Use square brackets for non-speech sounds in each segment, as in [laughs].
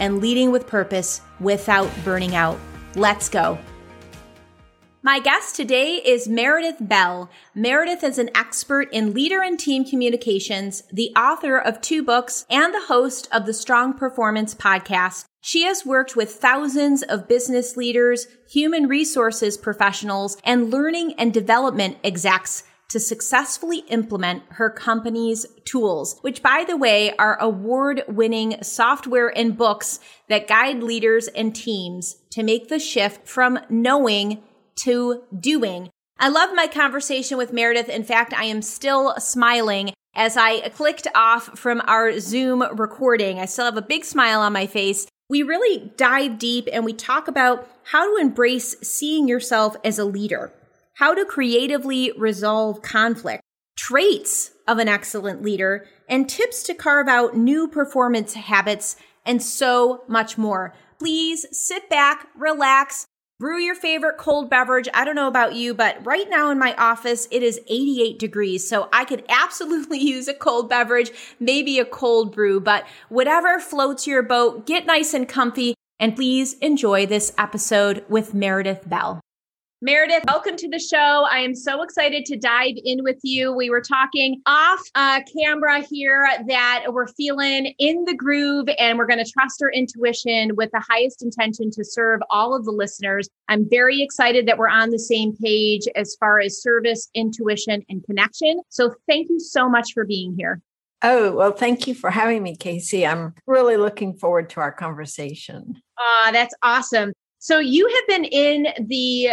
and leading with purpose without burning out. Let's go. My guest today is Meredith Bell. Meredith is an expert in leader and team communications, the author of two books, and the host of the Strong Performance podcast. She has worked with thousands of business leaders, human resources professionals, and learning and development execs to successfully implement her company's tools, which by the way are award winning software and books that guide leaders and teams to make the shift from knowing to doing. I love my conversation with Meredith. In fact, I am still smiling as I clicked off from our Zoom recording. I still have a big smile on my face. We really dive deep and we talk about how to embrace seeing yourself as a leader how to creatively resolve conflict, traits of an excellent leader, and tips to carve out new performance habits, and so much more. Please sit back, relax, brew your favorite cold beverage. I don't know about you, but right now in my office, it is 88 degrees. So I could absolutely [laughs] use a cold beverage, maybe a cold brew, but whatever floats your boat, get nice and comfy. And please enjoy this episode with Meredith Bell. Meredith, welcome to the show. I am so excited to dive in with you. We were talking off uh, camera here that we're feeling in the groove and we're going to trust our intuition with the highest intention to serve all of the listeners. I'm very excited that we're on the same page as far as service, intuition, and connection. So thank you so much for being here. Oh, well, thank you for having me, Casey. I'm really looking forward to our conversation. Ah, uh, that's awesome. So you have been in the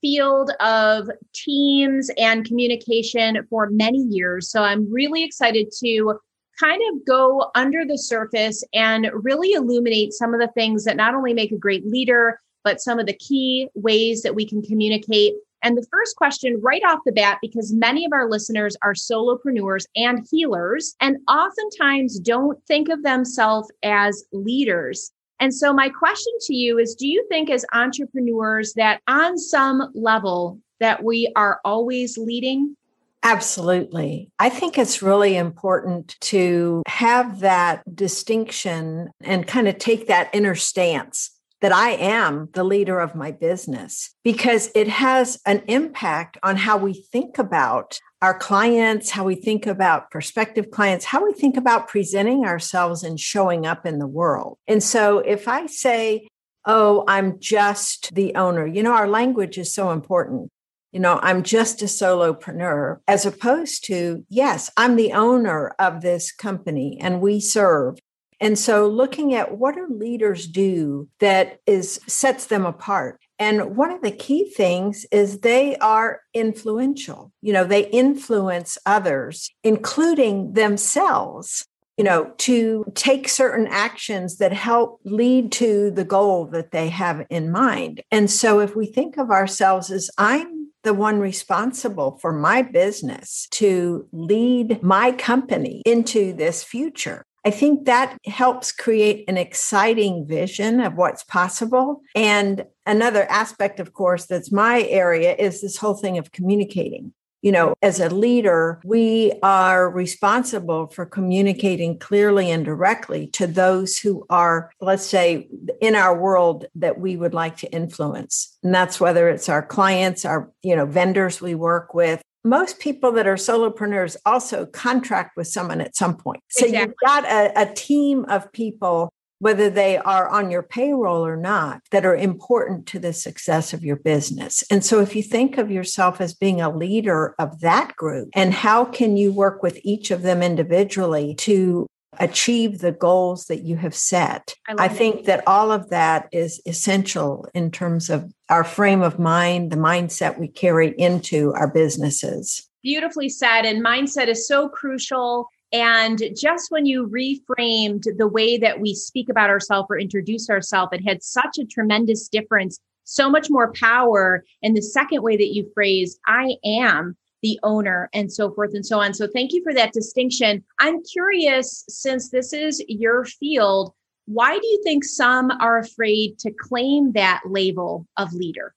field of teams and communication for many years. So I'm really excited to kind of go under the surface and really illuminate some of the things that not only make a great leader, but some of the key ways that we can communicate. And the first question, right off the bat, because many of our listeners are solopreneurs and healers, and oftentimes don't think of themselves as leaders. And so, my question to you is Do you think, as entrepreneurs, that on some level, that we are always leading? Absolutely. I think it's really important to have that distinction and kind of take that inner stance that I am the leader of my business because it has an impact on how we think about our clients, how we think about prospective clients, how we think about presenting ourselves and showing up in the world. And so if I say, Oh, I'm just the owner, you know, our language is so important. You know, I'm just a solopreneur, as opposed to, yes, I'm the owner of this company and we serve and so looking at what do leaders do that is sets them apart. And one of the key things is they are influential. You know, they influence others, including themselves you know, to take certain actions that help lead to the goal that they have in mind. And so if we think of ourselves as I'm the one responsible for my business to lead my company into this future. I think that helps create an exciting vision of what's possible. And another aspect, of course, that's my area is this whole thing of communicating. You know, as a leader, we are responsible for communicating clearly and directly to those who are, let's say, in our world that we would like to influence. And that's whether it's our clients, our, you know, vendors we work with, most people that are solopreneurs also contract with someone at some point. So exactly. you've got a, a team of people, whether they are on your payroll or not, that are important to the success of your business. And so if you think of yourself as being a leader of that group, and how can you work with each of them individually to achieve the goals that you have set. I, I think that. that all of that is essential in terms of our frame of mind, the mindset we carry into our businesses. Beautifully said. And mindset is so crucial And just when you reframed the way that we speak about ourselves or introduce ourselves, it had such a tremendous difference, so much more power. And the second way that you phrase, I am the owner and so forth and so on. So thank you for that distinction. I'm curious, since this is your field, why do you think some are afraid to claim that label of leader?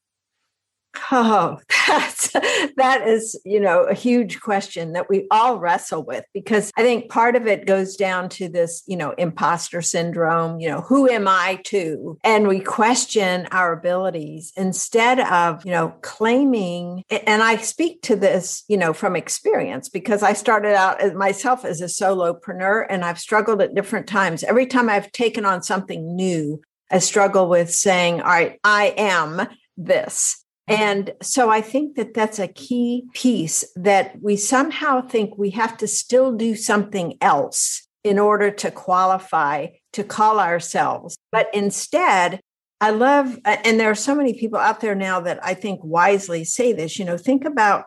Oh, [laughs] that's that is, you know, a huge question that we all wrestle with because I think part of it goes down to this, you know, imposter syndrome, you know, who am I to? And we question our abilities instead of, you know, claiming and I speak to this, you know, from experience because I started out myself as a solopreneur and I've struggled at different times. Every time I've taken on something new, I struggle with saying, "All right, I am this." And so I think that that's a key piece that we somehow think we have to still do something else in order to qualify to call ourselves. But instead, I love, and there are so many people out there now that I think wisely say this, you know, think about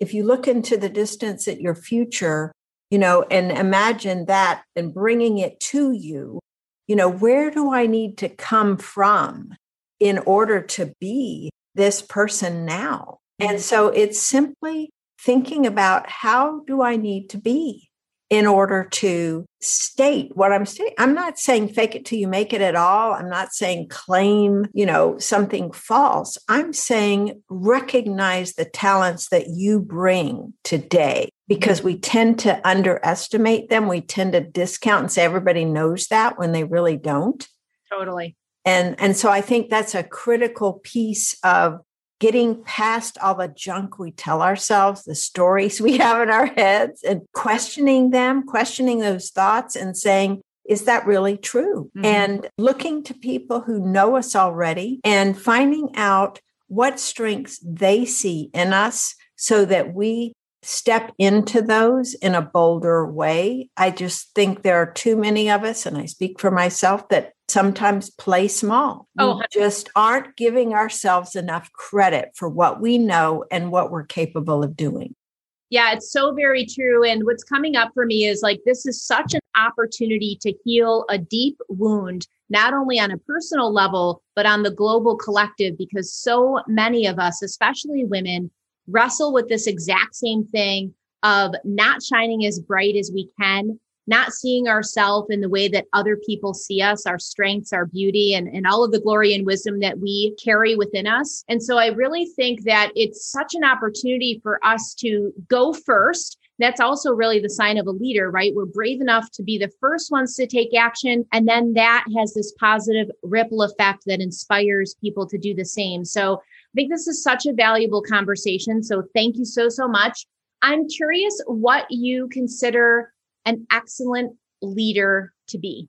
if you look into the distance at your future, you know, and imagine that and bringing it to you, you know, where do I need to come from in order to be this person now. And mm. so it's simply thinking about how do I need to be in order to state what I'm saying. I'm not saying fake it till you make it at all. I'm not saying claim, you know, something false. I'm saying recognize the talents that you bring today because we tend to underestimate them. We tend to discount and say everybody knows that when they really don't. Totally and and so i think that's a critical piece of getting past all the junk we tell ourselves the stories [laughs] we have in our heads and questioning them questioning those thoughts and saying is that really true mm-hmm. and looking to people who know us already and finding out what strengths they see in us so that we step into those in a bolder way. I just think there are too many of us, and I speak for myself, that sometimes play small. Oh, we just aren't giving ourselves enough credit for what we know and what we're capable of doing. Yeah, it's so very true. And what's coming up for me is like this is such an opportunity to heal a deep wound, not only on a personal level, but on the global collective, because so many of us, especially women, wrestle with this exact same thing of not shining as bright as we can, not seeing ourselves in the way that other people see us, our strengths, our beauty, and, and all of the glory and wisdom that we carry within us. And so I really think that it's such an opportunity for us to go first. That's also really the sign of a leader, right? We're brave enough to be the first ones to take action. And then that has this positive ripple effect that inspires people to do the same. So I think this is such a valuable conversation. So thank you so, so much. I'm curious what you consider an excellent leader to be.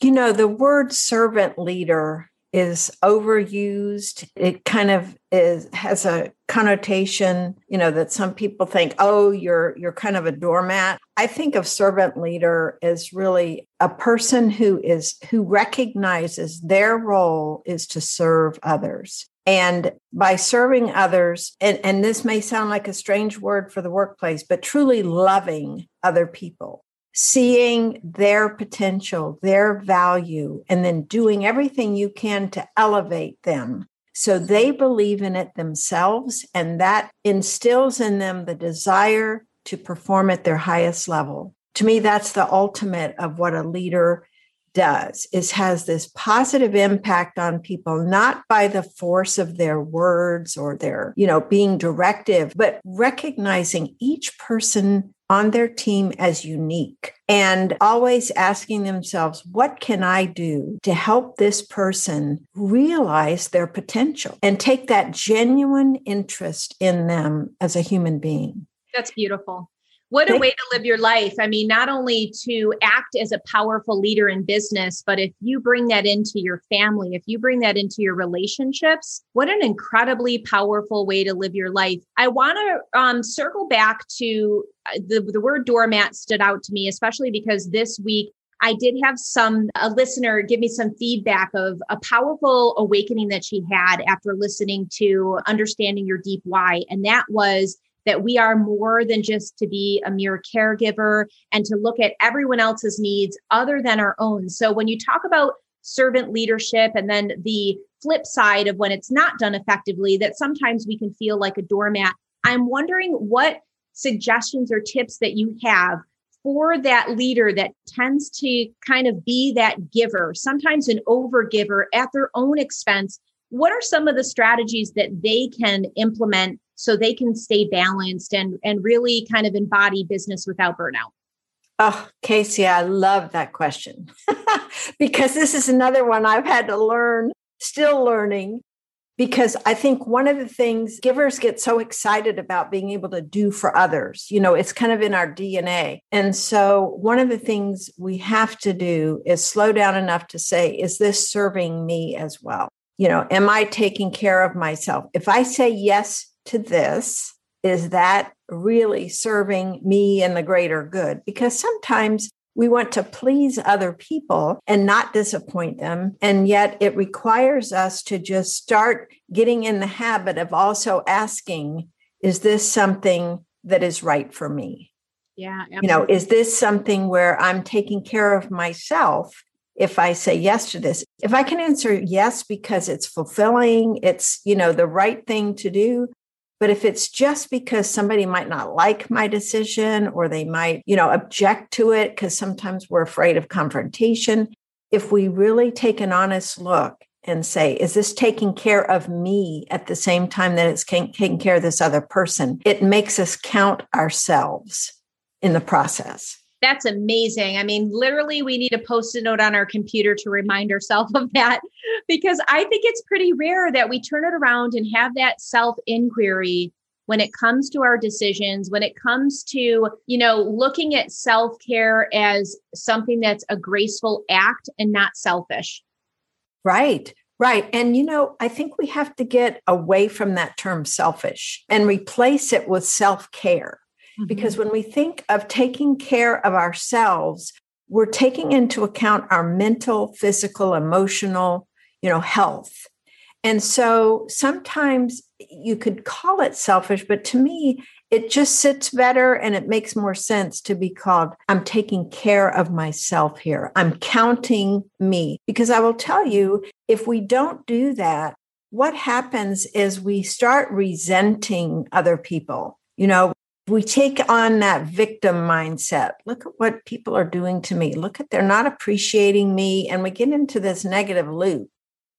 You know, the word servant leader is overused. It kind of is has a connotation, you know, that some people think, oh, you're you're kind of a doormat. I think of servant leader as really a person who is who recognizes their role is to serve others. And by serving others, and, and this may sound like a strange word for the workplace, but truly loving other people, seeing their potential, their value, and then doing everything you can to elevate them so they believe in it themselves. And that instills in them the desire to perform at their highest level. To me, that's the ultimate of what a leader does is has this positive impact on people not by the force of their words or their you know being directive but recognizing each person on their team as unique and always asking themselves, what can I do to help this person realize their potential and take that genuine interest in them as a human being? That's beautiful. What a way to live your life. I mean, not only to act as a powerful leader in business, but if you bring that into your family, if you bring that into your relationships, what an incredibly powerful way to live your life. I want to um, circle back to uh, the, the word doormat stood out to me, especially because this week I did have some a listener give me some feedback of a powerful awakening that she had after listening to understanding your deep why and that was that we are more than just to be a mere caregiver and to look at everyone else's needs other than our own. So when you talk about servant leadership and then the flip side of when it's not done effectively, that sometimes we can feel like a doormat. I'm wondering what suggestions or tips that you have for that leader that tends to kind of be that giver, sometimes an over giver at their own expense. What are some of the strategies that they can implement so they can stay balanced and, and really kind of embody business without burnout? Oh, Casey, I love that question [laughs] because this is another one I've had to learn, still learning because I think one of the things givers get so excited about being able to do for others, you know, it's kind of in our DNA. And so one of the things we have to do is slow down enough to say, is this serving me as well? You know, am I taking care of myself? If I say yes to this, is that really serving me and the greater good? Because sometimes we want to please other people and not disappoint them. And yet it requires us to just start getting in the habit of also asking, is this something that is right for me? Yeah. Absolutely. You know, is this something where I'm taking care of myself if I say yes to this? If I can answer yes because it's fulfilling, it's, you know, the right thing to do, but if it's just because somebody might not like my decision or they might, you know, object to it because sometimes we're afraid of confrontation, if we really take an honest look and say, is this taking care of me at the same time that it's taking care of this other person? It makes us count ourselves in the process. That's amazing. I mean, literally, we need a post it note on our computer to remind ourselves [laughs] of that because I think it's pretty rare that we turn it around and have that self inquiry when it comes to our decisions, when it comes to, you know, looking at self care as something that's a graceful act and not selfish. Right. Right. And, you know, I think we have to get away from that term selfish and replace it with self care. Mm-hmm. Because when we think of taking care of ourselves, we're taking into account our mental, physical, emotional, you know, health. And so sometimes you could call it selfish, but to me, it just sits better and it makes more sense to be called I'm taking care of myself here. I'm counting me. Because I will tell you, if we don't do that, what happens is we start resenting other people. You know, we take on that victim mindset. Look at what people are doing to me. Look at they're not appreciating me. And we get into this negative loop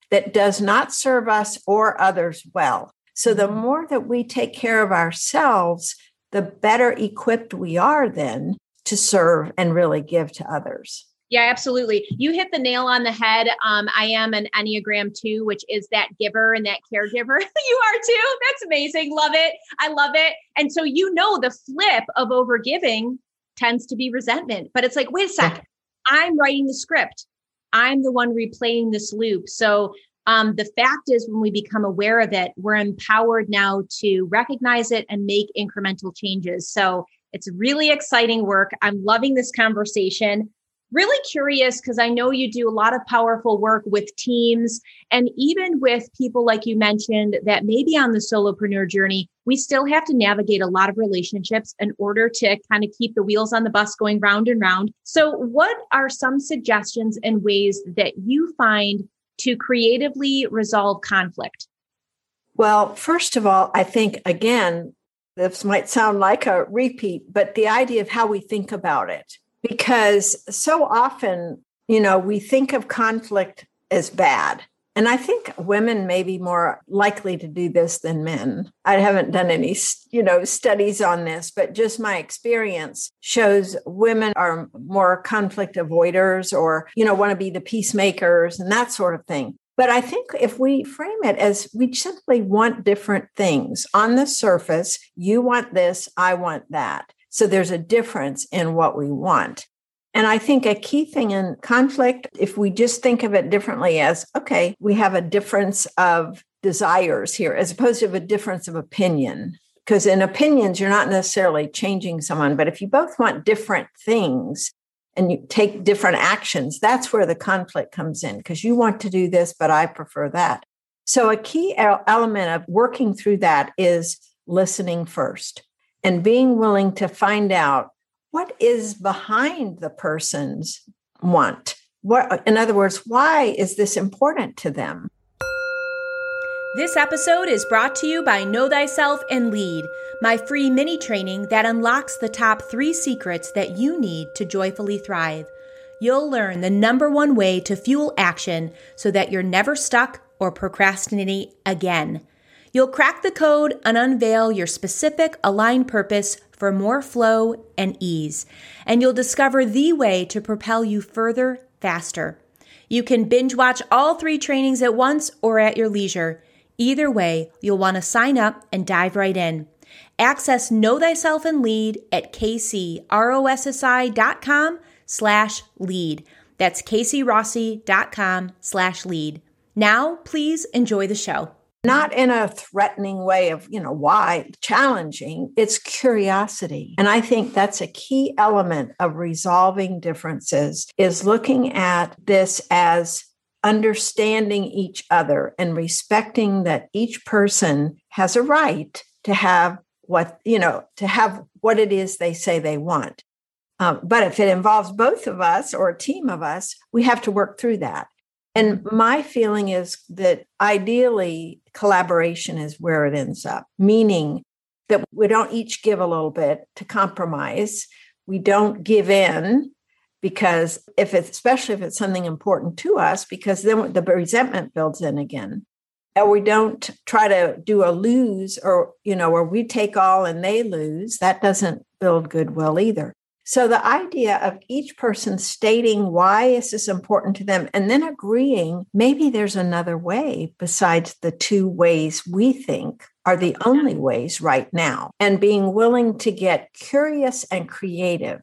that does not serve us or others well. So the mm-hmm. more that we take care of ourselves, the better equipped we are then to serve and really give to others. Yeah, absolutely. You hit the nail on the head. Um, I am an Enneagram 2, which is that giver and that caregiver. [laughs] you are too. That's amazing. Love it. I love it. And so you know the flip of overgiving tends to be resentment. But it's like, wait a sec. I'm writing the script. I'm the one replaying this loop. So um, the fact is, when we become aware of it, we're empowered now to recognize it and make incremental changes. So it's really exciting work. I'm loving this conversation really curious because I know you do a lot of powerful work with teams and even with people like you mentioned that maybe on the solopreneur journey, we still have to navigate a lot of relationships in order to kind of keep the wheels on the bus going round and round. So, what are some suggestions and ways that you find to creatively resolve conflict? Well, first of all, I think again, this might sound like a repeat, but the idea of how we think about it because so often, you know, we think of conflict as bad. And I think women may be more likely to do this than men. I haven't done any, you know, studies on this, but just my experience shows women are more conflict avoiders or, you know, want to be the peacemakers and that sort of thing. But I think if we frame it as we simply want different things on the surface, you want this, I want that. So there's a difference in what we want. And I think a key thing in conflict, if we just think of it differently as, okay, we have a difference of desires here, as opposed to a difference of opinion. Because in opinions, you're not necessarily changing someone, but if you both want different things and you take different actions, that's where the conflict comes in, because you want to do this, but I prefer that. So a key element of working through that is listening first and being willing to find out what is behind the person's want. What, in other words, why is this important to them? This episode is brought to you by Know Thyself and Lead, my free mini training that unlocks the top three secrets that you need to joyfully thrive. You'll learn the number one way to fuel action so that you're never stuck or procrastinating again. You'll crack the code and unveil your specific aligned purpose for more flow and ease, and you'll discover the way to propel you further faster. You can binge watch all three trainings at once or at your leisure. Either way, you'll want to sign up and dive right in. Access Know Thyself and Lead at kcrossi.com slash lead. That's kcrossi.com slash lead. Now, please enjoy the show. Not in a threatening way of, you know, why challenging. It's curiosity. And I think that's a key element of resolving differences is looking at this as understanding each other and respecting that each person has a right to have what, you know, to have what it is they say they want. Um, but if it involves both of us or a team of us, we have to work through that. And my feeling is that ideally, collaboration is where it ends up, meaning that we don't each give a little bit to compromise. We don't give in because if it's especially if it's something important to us because then the resentment builds in again. And we don't try to do a lose or you know where we take all and they lose that doesn't build goodwill either so the idea of each person stating why this is this important to them and then agreeing maybe there's another way besides the two ways we think are the only ways right now and being willing to get curious and creative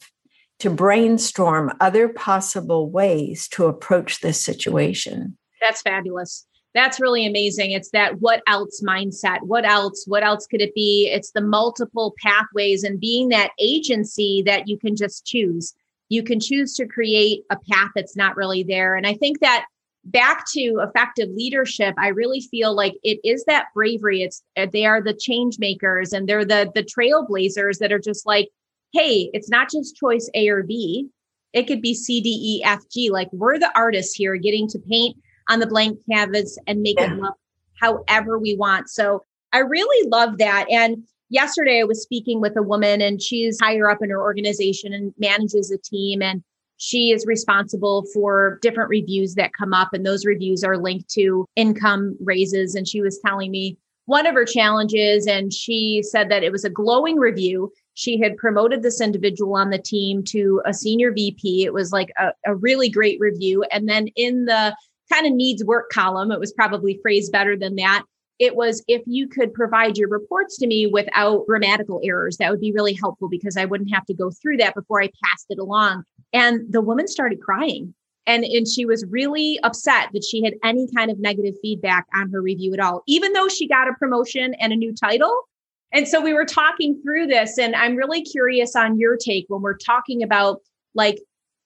to brainstorm other possible ways to approach this situation. That's fabulous. That's really amazing. It's that what else mindset. What else? What else could it be? It's the multiple pathways and being that agency that you can just choose. You can choose to create a path that's not really there. And I think that back to effective leadership i really feel like it is that bravery it's uh, they are the change makers and they're the the trailblazers that are just like hey, it's not just choice A or B. It could be C, D, E, F, G. Like we're the artists here getting to paint on the blank canvas and make yeah. it look however we want. So I really love that. And yesterday I was speaking with a woman and she's higher up in her organization and manages a team and she is responsible for different reviews that come up and those reviews are linked to income raises and she was telling me one of her challenges and she said that it was a glowing review she had promoted this individual on the team to a senior VP. It was like a, a really great review. And then in the kind of needs work column, it was probably phrased better than that. It was if you could provide your reports to me without grammatical errors, that would be really helpful because I wouldn't have to go through that before I passed it along. And the woman started crying. And, and she was really upset that she had any kind of negative feedback on her review at all. Even though she got a promotion and a new title, and so we were talking through this, and I'm really curious on your take when we're talking about like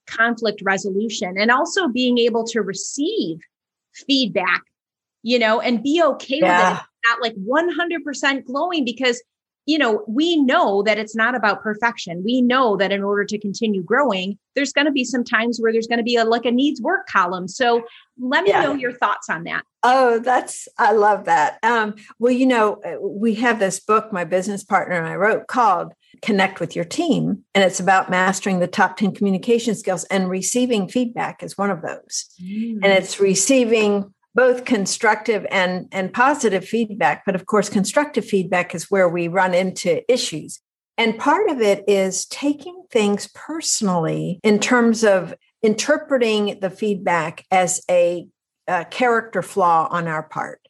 conflict resolution and also being able to receive feedback, you know, and be okay yeah. with it. Not like 100% glowing because you know, we know that it's not about perfection. We know that in order to continue growing, there's going to be some times where there's going to be a like a needs work column. So let me yeah. know your thoughts on that. Oh, that's I love that. Um, well, you know, we have this book my business partner and I wrote called Connect with Your Team, and it's about mastering the top 10 communication skills and receiving feedback is one of those. Mm. And it's receiving both constructive and, and positive feedback. But of course, constructive feedback is where we run into issues. And part of it is taking things personally in terms of interpreting the feedback as a, a character flaw on our part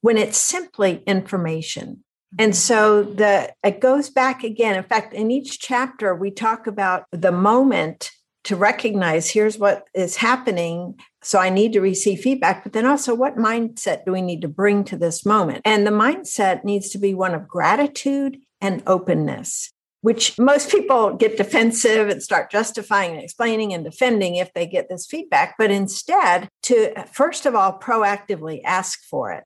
when it's simply information. And so the it goes back again. In fact, in each chapter, we talk about the moment to recognize here's what is happening. So I need to receive feedback, but then also what mindset do we need to bring to this moment? And the mindset needs to be one of gratitude and openness, which most people get defensive and start justifying and explaining and defending if they get this feedback, but instead to first of all proactively ask for it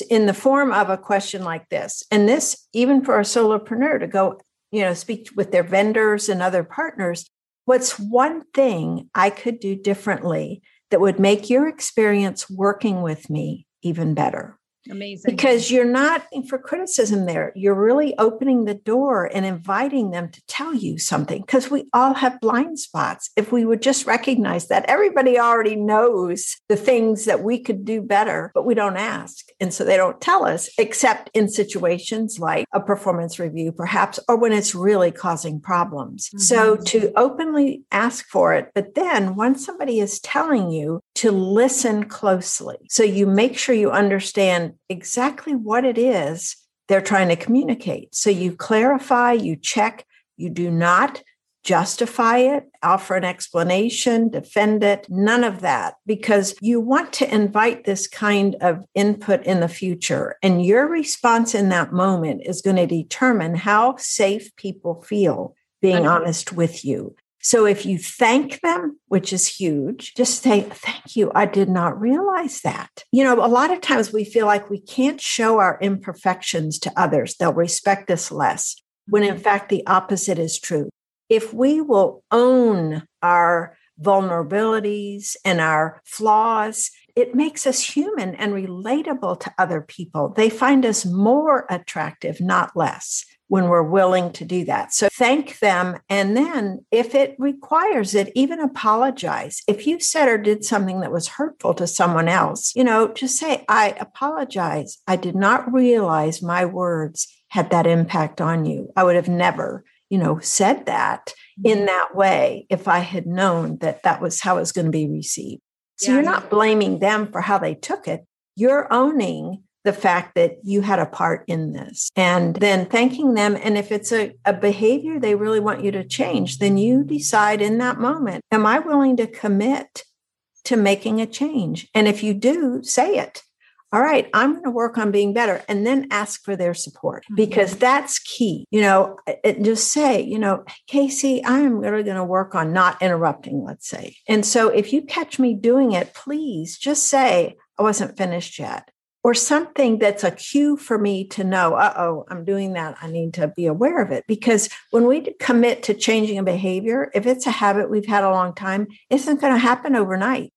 in the form of a question like this. And this, even for a solopreneur to go you know, speak with their vendors and other partners. What's one thing I could do differently that would make your experience working with me even better? Amazing. Because you're not for criticism there. You're really opening the door and inviting them to tell you something because we all have blind spots. If we would just recognize that everybody already knows the things that we could do better, but we don't ask. And so they don't tell us, except in situations like a performance review, perhaps, or when it's really causing problems. Mm-hmm. So to openly ask for it, but then once somebody is telling you to listen closely, so you make sure you understand exactly what it is they're trying to communicate. So you clarify, you check, you do not justify it, offer an explanation, defend it, none of that, because you want to invite this kind of input in the future. And your response in that moment is going to determine how safe people feel being honest with you. So if you thank them, which is huge, just say, Thank you. I did not realize that. You know, a lot of times we feel like we can't show our imperfections to others, they'll respect us less, when in mm-hmm. fact the opposite is true. If we will own our vulnerabilities and our flaws, it makes us human and relatable to other people. They find us more attractive, not less when we're willing to do that. So thank them. And then, if it requires it, even apologize. If you said or did something that was hurtful to someone else, you know, just say, I apologize. I did not realize my words had that impact on you. I would have never, you know, said that in mm-hmm. that way if I had known that that was how it was going to be received. So yeah. you're not blaming them for how they took it. You're owning the fact that you had a part in this and then thanking them. And if it's a, a behavior they really want you to change, then you decide in that moment, am I willing to commit to making a change? And if you do, say it. All right, I'm going to work on being better and then ask for their support mm-hmm. because that's key. You know, just say, you know, Casey, I am really going to work on not interrupting, let's say. And so if you catch me doing it, please just say, I wasn't finished yet or something that's a cue for me to know, uh oh, I'm doing that. I need to be aware of it. Because when we commit to changing a behavior, if it's a habit we've had a long time, it isn't going to happen overnight.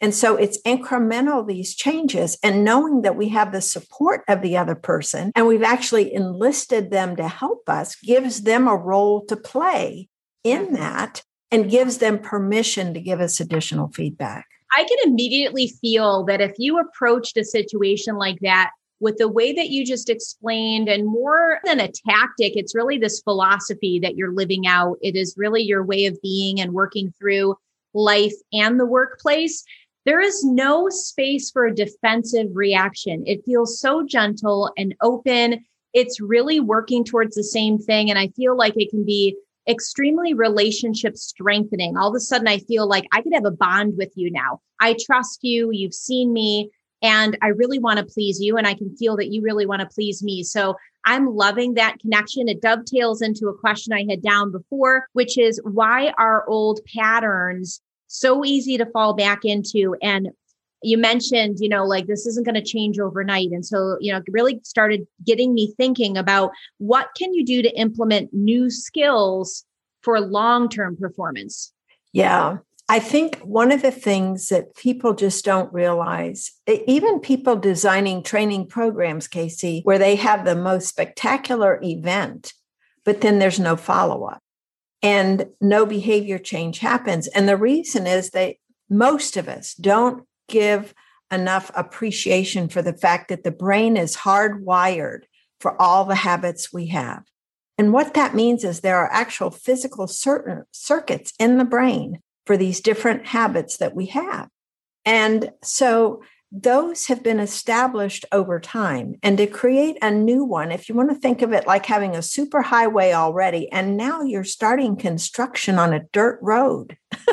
And so it's incremental, these changes, and knowing that we have the support of the other person and we've actually enlisted them to help us gives them a role to play in that and gives them permission to give us additional feedback. I can immediately feel that if you approached a situation like that with the way that you just explained and more than a tactic, it's really this philosophy that you're living out. It is really your way of being and working through life and the workplace. There is no space for a defensive reaction. It feels so gentle and open. It's really working towards the same thing. And I feel like it can be extremely relationship strengthening. All of a sudden, I feel like I could have a bond with you now. I trust you. You've seen me and I really want to please you. And I can feel that you really want to please me. So I'm loving that connection. It dovetails into a question I had down before, which is why are old patterns so easy to fall back into? And you mentioned, you know, like this isn't going to change overnight. And so, you know, really started getting me thinking about what can you do to implement new skills for long-term performance? Yeah. I think one of the things that people just don't realize, even people designing training programs, Casey, where they have the most spectacular event, but then there's no follow up and no behavior change happens. And the reason is that most of us don't give enough appreciation for the fact that the brain is hardwired for all the habits we have. And what that means is there are actual physical certain circuits in the brain for these different habits that we have. And so those have been established over time. And to create a new one, if you want to think of it like having a super highway already, and now you're starting construction on a dirt road, [laughs]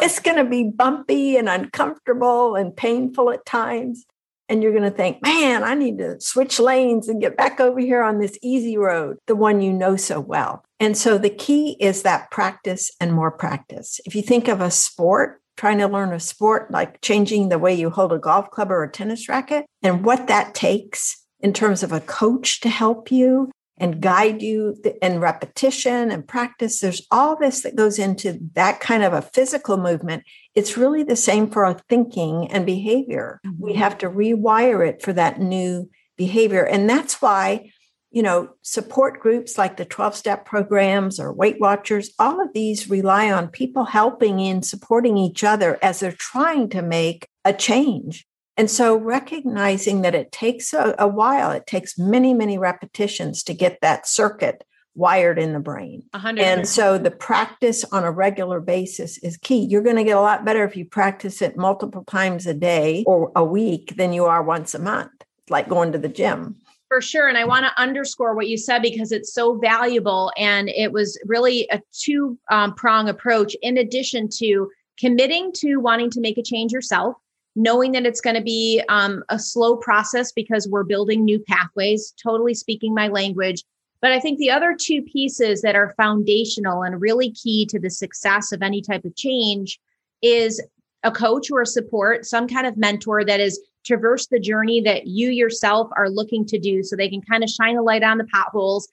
it's going to be bumpy and uncomfortable and painful at times. And you're going to think, man, I need to switch lanes and get back over here on this easy road, the one you know so well. And so the key is that practice and more practice. If you think of a sport, trying to learn a sport, like changing the way you hold a golf club or a tennis racket, and what that takes in terms of a coach to help you and guide you in repetition and practice. There's all this that goes into that kind of a physical movement. It's really the same for our thinking and behavior. Mm-hmm. We have to rewire it for that new behavior. And that's why, you know, support groups like the 12 step programs or Weight Watchers, all of these rely on people helping in supporting each other as they're trying to make a change. And so recognizing that it takes a, a, while, it takes many, many repetitions to get that circuit wired in the brain. 100%. And so the practice on a regular basis is key. You're going to get a lot better if you practice it multiple times a day or a week than you are once a month, like going to the gym. For sure. And I want to underscore what you said because it's so valuable. And it was really a two um, prong approach in addition to committing to wanting to make a change yourself knowing that it's going to be um, a slow process because we're building new pathways, totally speaking my language. But I think the other two pieces that are foundational and really key to the success of any type of change is a coach or a support, some kind of mentor that is traverse the journey that you yourself are looking to do so they can kind of shine a light on the potholes.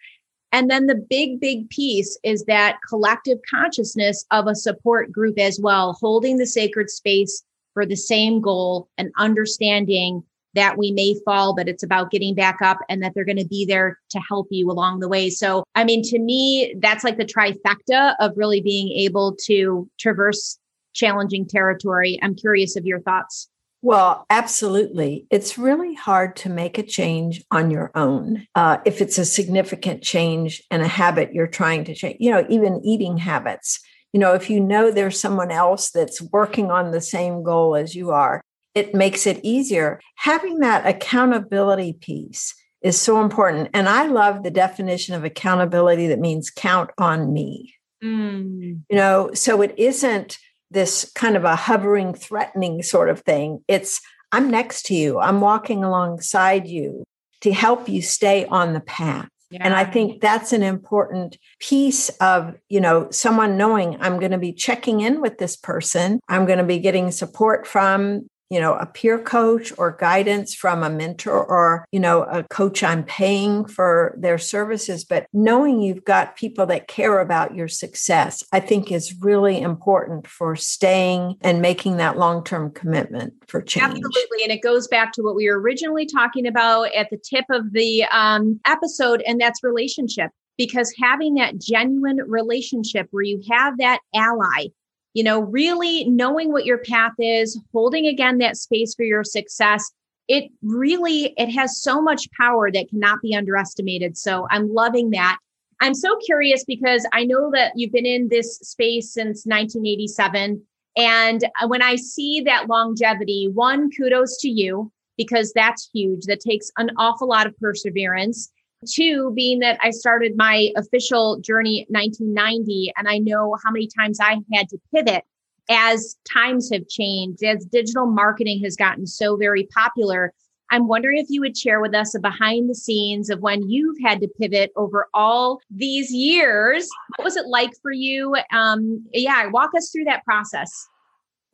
And then the big, big piece is that collective consciousness of a support group as well, holding the sacred space for the same goal and understanding that we may fall, but it's about getting back up and that they're going to be there to help you along the way. So, I mean, to me, that's like the trifecta of really being able to traverse challenging territory. I'm curious of your thoughts. Well, absolutely. It's really hard to make a change on your own. Uh, if it's a significant change and a habit you're trying to change, you know, even eating habits you know, if you know there's someone else that's working on the same goal as you are, it makes it easier. Having that accountability piece is so important. And I love the definition of accountability that means count on me. Mm. You know, so it isn't this kind of a hovering, threatening sort of thing. It's, I'm next to you, I'm walking alongside you to help you stay on the path. Yeah. And I think that's an important piece of, you know, someone knowing I'm going to be checking in with this person. I'm going to be getting support from you know, a peer coach or guidance from a mentor or, you know, a coach I'm paying for their services. But knowing you've got people that care about your success, I think is really important for staying and making that long term commitment for change. Absolutely. And it goes back to what we were originally talking about at the tip of the um, episode, and that's relationship. Because having that genuine relationship where you have that ally you know, really knowing what your path is, holding again that space for your success. It really it has so much power that cannot be underestimated. So I'm loving that. I'm so curious because I know that you've been in this space since 1987 and uh, when I see that longevity, one kudos to you because that's huge. That takes an awful lot of perseverance. Two, being that I started my official journey 1990, and I know how many times I had to pivot as times have changed, as digital marketing has gotten so very popular. I'm wondering if you would share with us a behind the scenes of when you've had to pivot over all these years. What was it like for you? Um, yeah, walk us through that process.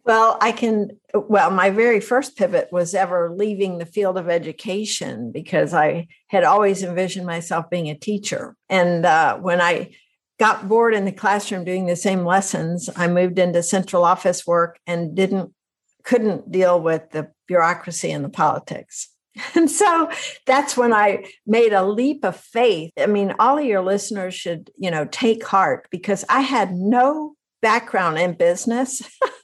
Well, I can. Well, my very first pivot was ever leaving the field of education because I had always envisioned myself being a teacher. And uh, when I got bored in the classroom doing the same lessons, I moved into central office work and didn't couldn't deal with the bureaucracy and the politics. [laughs] And so that's when I made a leap of faith. I mean, all of your listeners should, you know, take heart because I had no background in business. [laughs]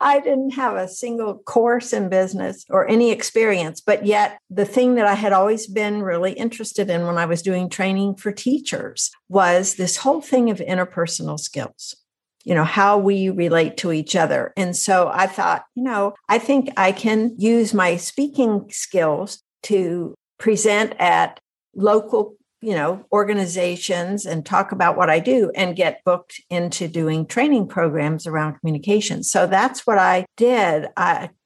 I didn't have a single course in business or any experience, but yet the thing that I had always been really interested in when I was doing training for teachers was this whole thing of interpersonal skills. You know, how we relate to each other. And so I thought, you know, I think I can use my speaking skills to present at local you know organizations and talk about what i do and get booked into doing training programs around communication. So that's what i did.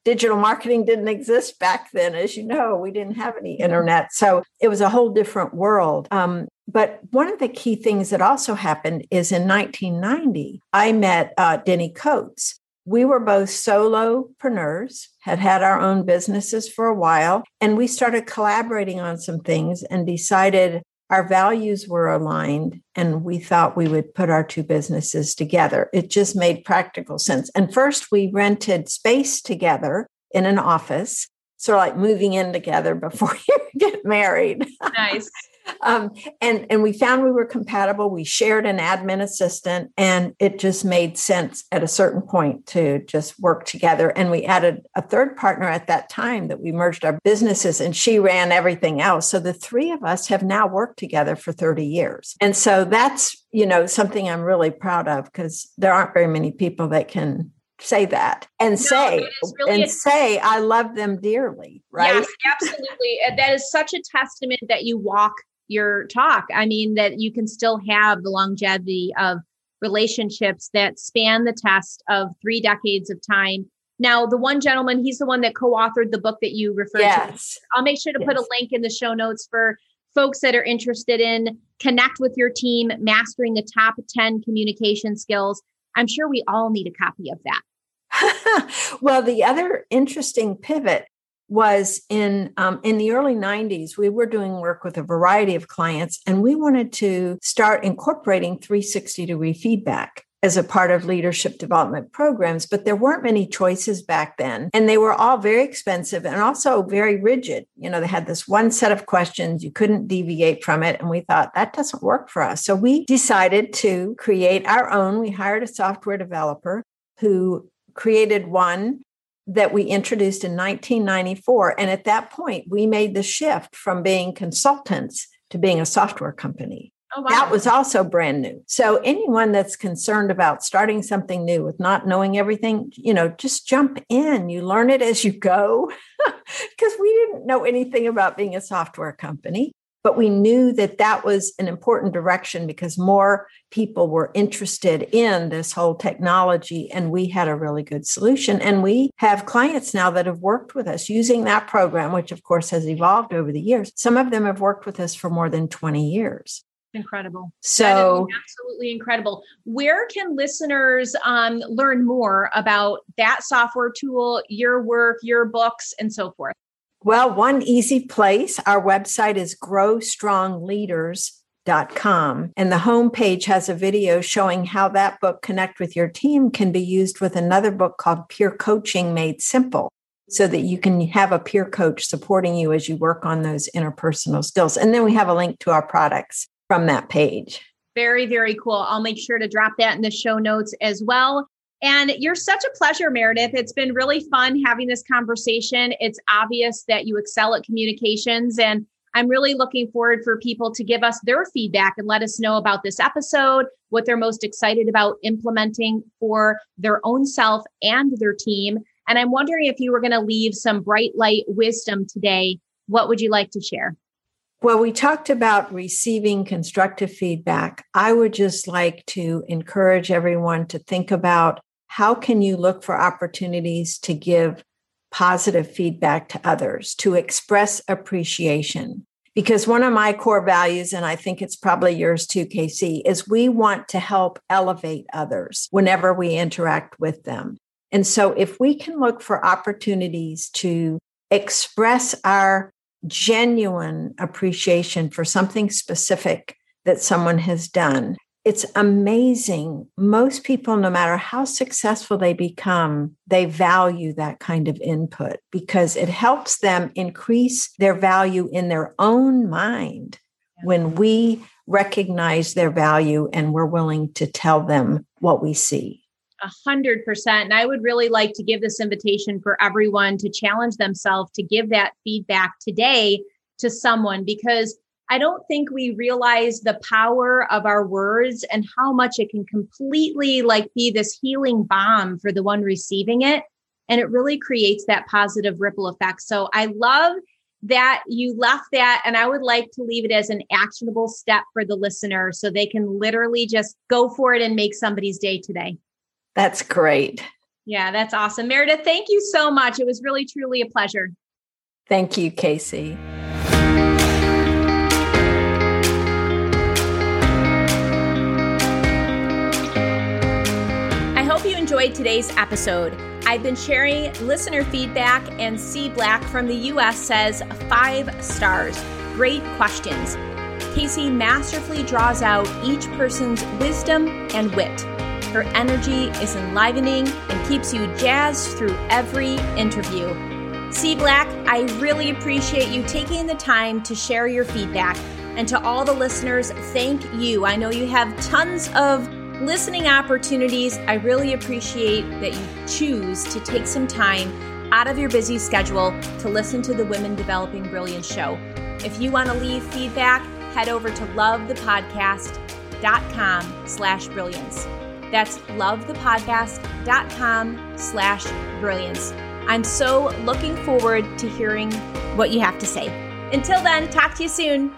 Digital marketing didn't exist back then as you know. We didn't have any internet. So it was a whole different world. Um, but one of the key things that also happened is in 1990 i met uh, denny coates. We were both solopreneurs, had had our own businesses for a while, and we started collaborating on some things and decided our values were aligned and we thought we would put our two businesses together. It just made practical sense. And first, we rented space together in an office, sort of like moving in together [laughs] before you get married. Nice. [laughs] um, and and we found we were compatible. We shared an admin assistant, and it just made sense at a certain point to just work together. And we added a third partner at that time that we merged our businesses, and she ran everything else. So the three of us have now worked together for thirty years, and so that's you know something I'm really proud of because there aren't very many people that can say that and no, say really and a- say I love them dearly, right? Yes, absolutely. that is such a testament that you walk your talk. I mean, that you can still have the longevity of relationships that span the test of three decades of time. Now, the one gentleman, he's the one that co authored the book that you referred yes. to. I'll make sure to yes. put a link in the show notes for folks that are interested in connect with your team, mastering the top 10 communication skills. I'm sure we all need a copy of that. [laughs] well, the other interesting pivot was in um, in the early 90s we were doing work with a variety of clients and we wanted to start incorporating 360 degree feedback as a part of leadership development programs, but there weren't many choices back then. And they were all very expensive and also very rigid. You know, they had this one set of questions, you couldn't deviate from it. And we thought that doesn't work for us. So we decided to create our own. We hired a software developer who created one that we introduced in 1994. And at that point, we made the shift from being consultants to being a software company. Oh, wow. That was also brand new. So anyone that's concerned about starting something new with not knowing everything, you know, just jump in. You learn it as you go [laughs] because we didn't know anything about being a software company but we knew that that was an important direction because more people were interested in this whole technology and we had a really good solution and we have clients now that have worked with us using that program which of course has evolved over the years some of them have worked with us for more than 20 years incredible. So absolutely incredible. Where can listeners um, learn more about that software tool your work your books and so forth? Well, one easy place, our website is growstrongleaders.com and the homepage has a video showing how that book connect with your team can be used with another book called Peer Coaching Made Simple so that you can have a peer coach supporting you as you work on those interpersonal skills. And then we have a link to our products from that page. Very, very cool. I'll make sure to drop that in the show notes as well. And you're such a pleasure, Meredith. It's been really fun having this conversation. It's obvious that you excel at communications. And I'm really looking forward for people to give us their feedback and let us know about this episode, what they're most excited about implementing for their own self and their team. And I'm wondering if you were going to leave some bright light wisdom today. What would you like to share? Well, we talked about receiving constructive feedback. I would just like to encourage everyone to think about how can you look for opportunities to give positive feedback to others, to express appreciation? Because one of my core values, and I think it's probably yours too, Casey, is we want to help elevate others whenever we interact with them. And so if we can look for opportunities to express our genuine appreciation for something specific that someone has done, it's amazing. Most people, no matter how successful they become, they value that kind of input because it helps them increase their value in their own mind when we recognize their value and we're willing to tell them what we see. A hundred percent. And I would really like to give this invitation for everyone to challenge themselves to give that feedback today to someone because I don't think we realize the power of our words and how much it can completely like be this healing balm for the one receiving it. And it really creates that positive ripple effect. So I love that you left that. And I would like to leave it as an actionable step for the listener so they can literally just go for it and make somebody's day today. That's great. Yeah, that's awesome. Meredith, thank you so much. It was really, truly a pleasure. Thank you, Casey. I hope you enjoyed today's episode. I've been sharing listener feedback, and C Black from the US says five stars. Great questions. Casey masterfully draws out each person's wisdom and wit. Her energy is enlivening and keeps you jazzed through every interview. C Black, I really appreciate you taking the time to share your feedback. And to all the listeners, thank you. I know you have tons of listening opportunities. I really appreciate that you choose to take some time out of your busy schedule to listen to the Women Developing Brilliance show. If you want to leave feedback, head over to lovethepodcast.com slash brilliance. That's lovethepodcast.com slash brilliance. I'm so looking forward to hearing what you have to say. Until then, talk to you soon.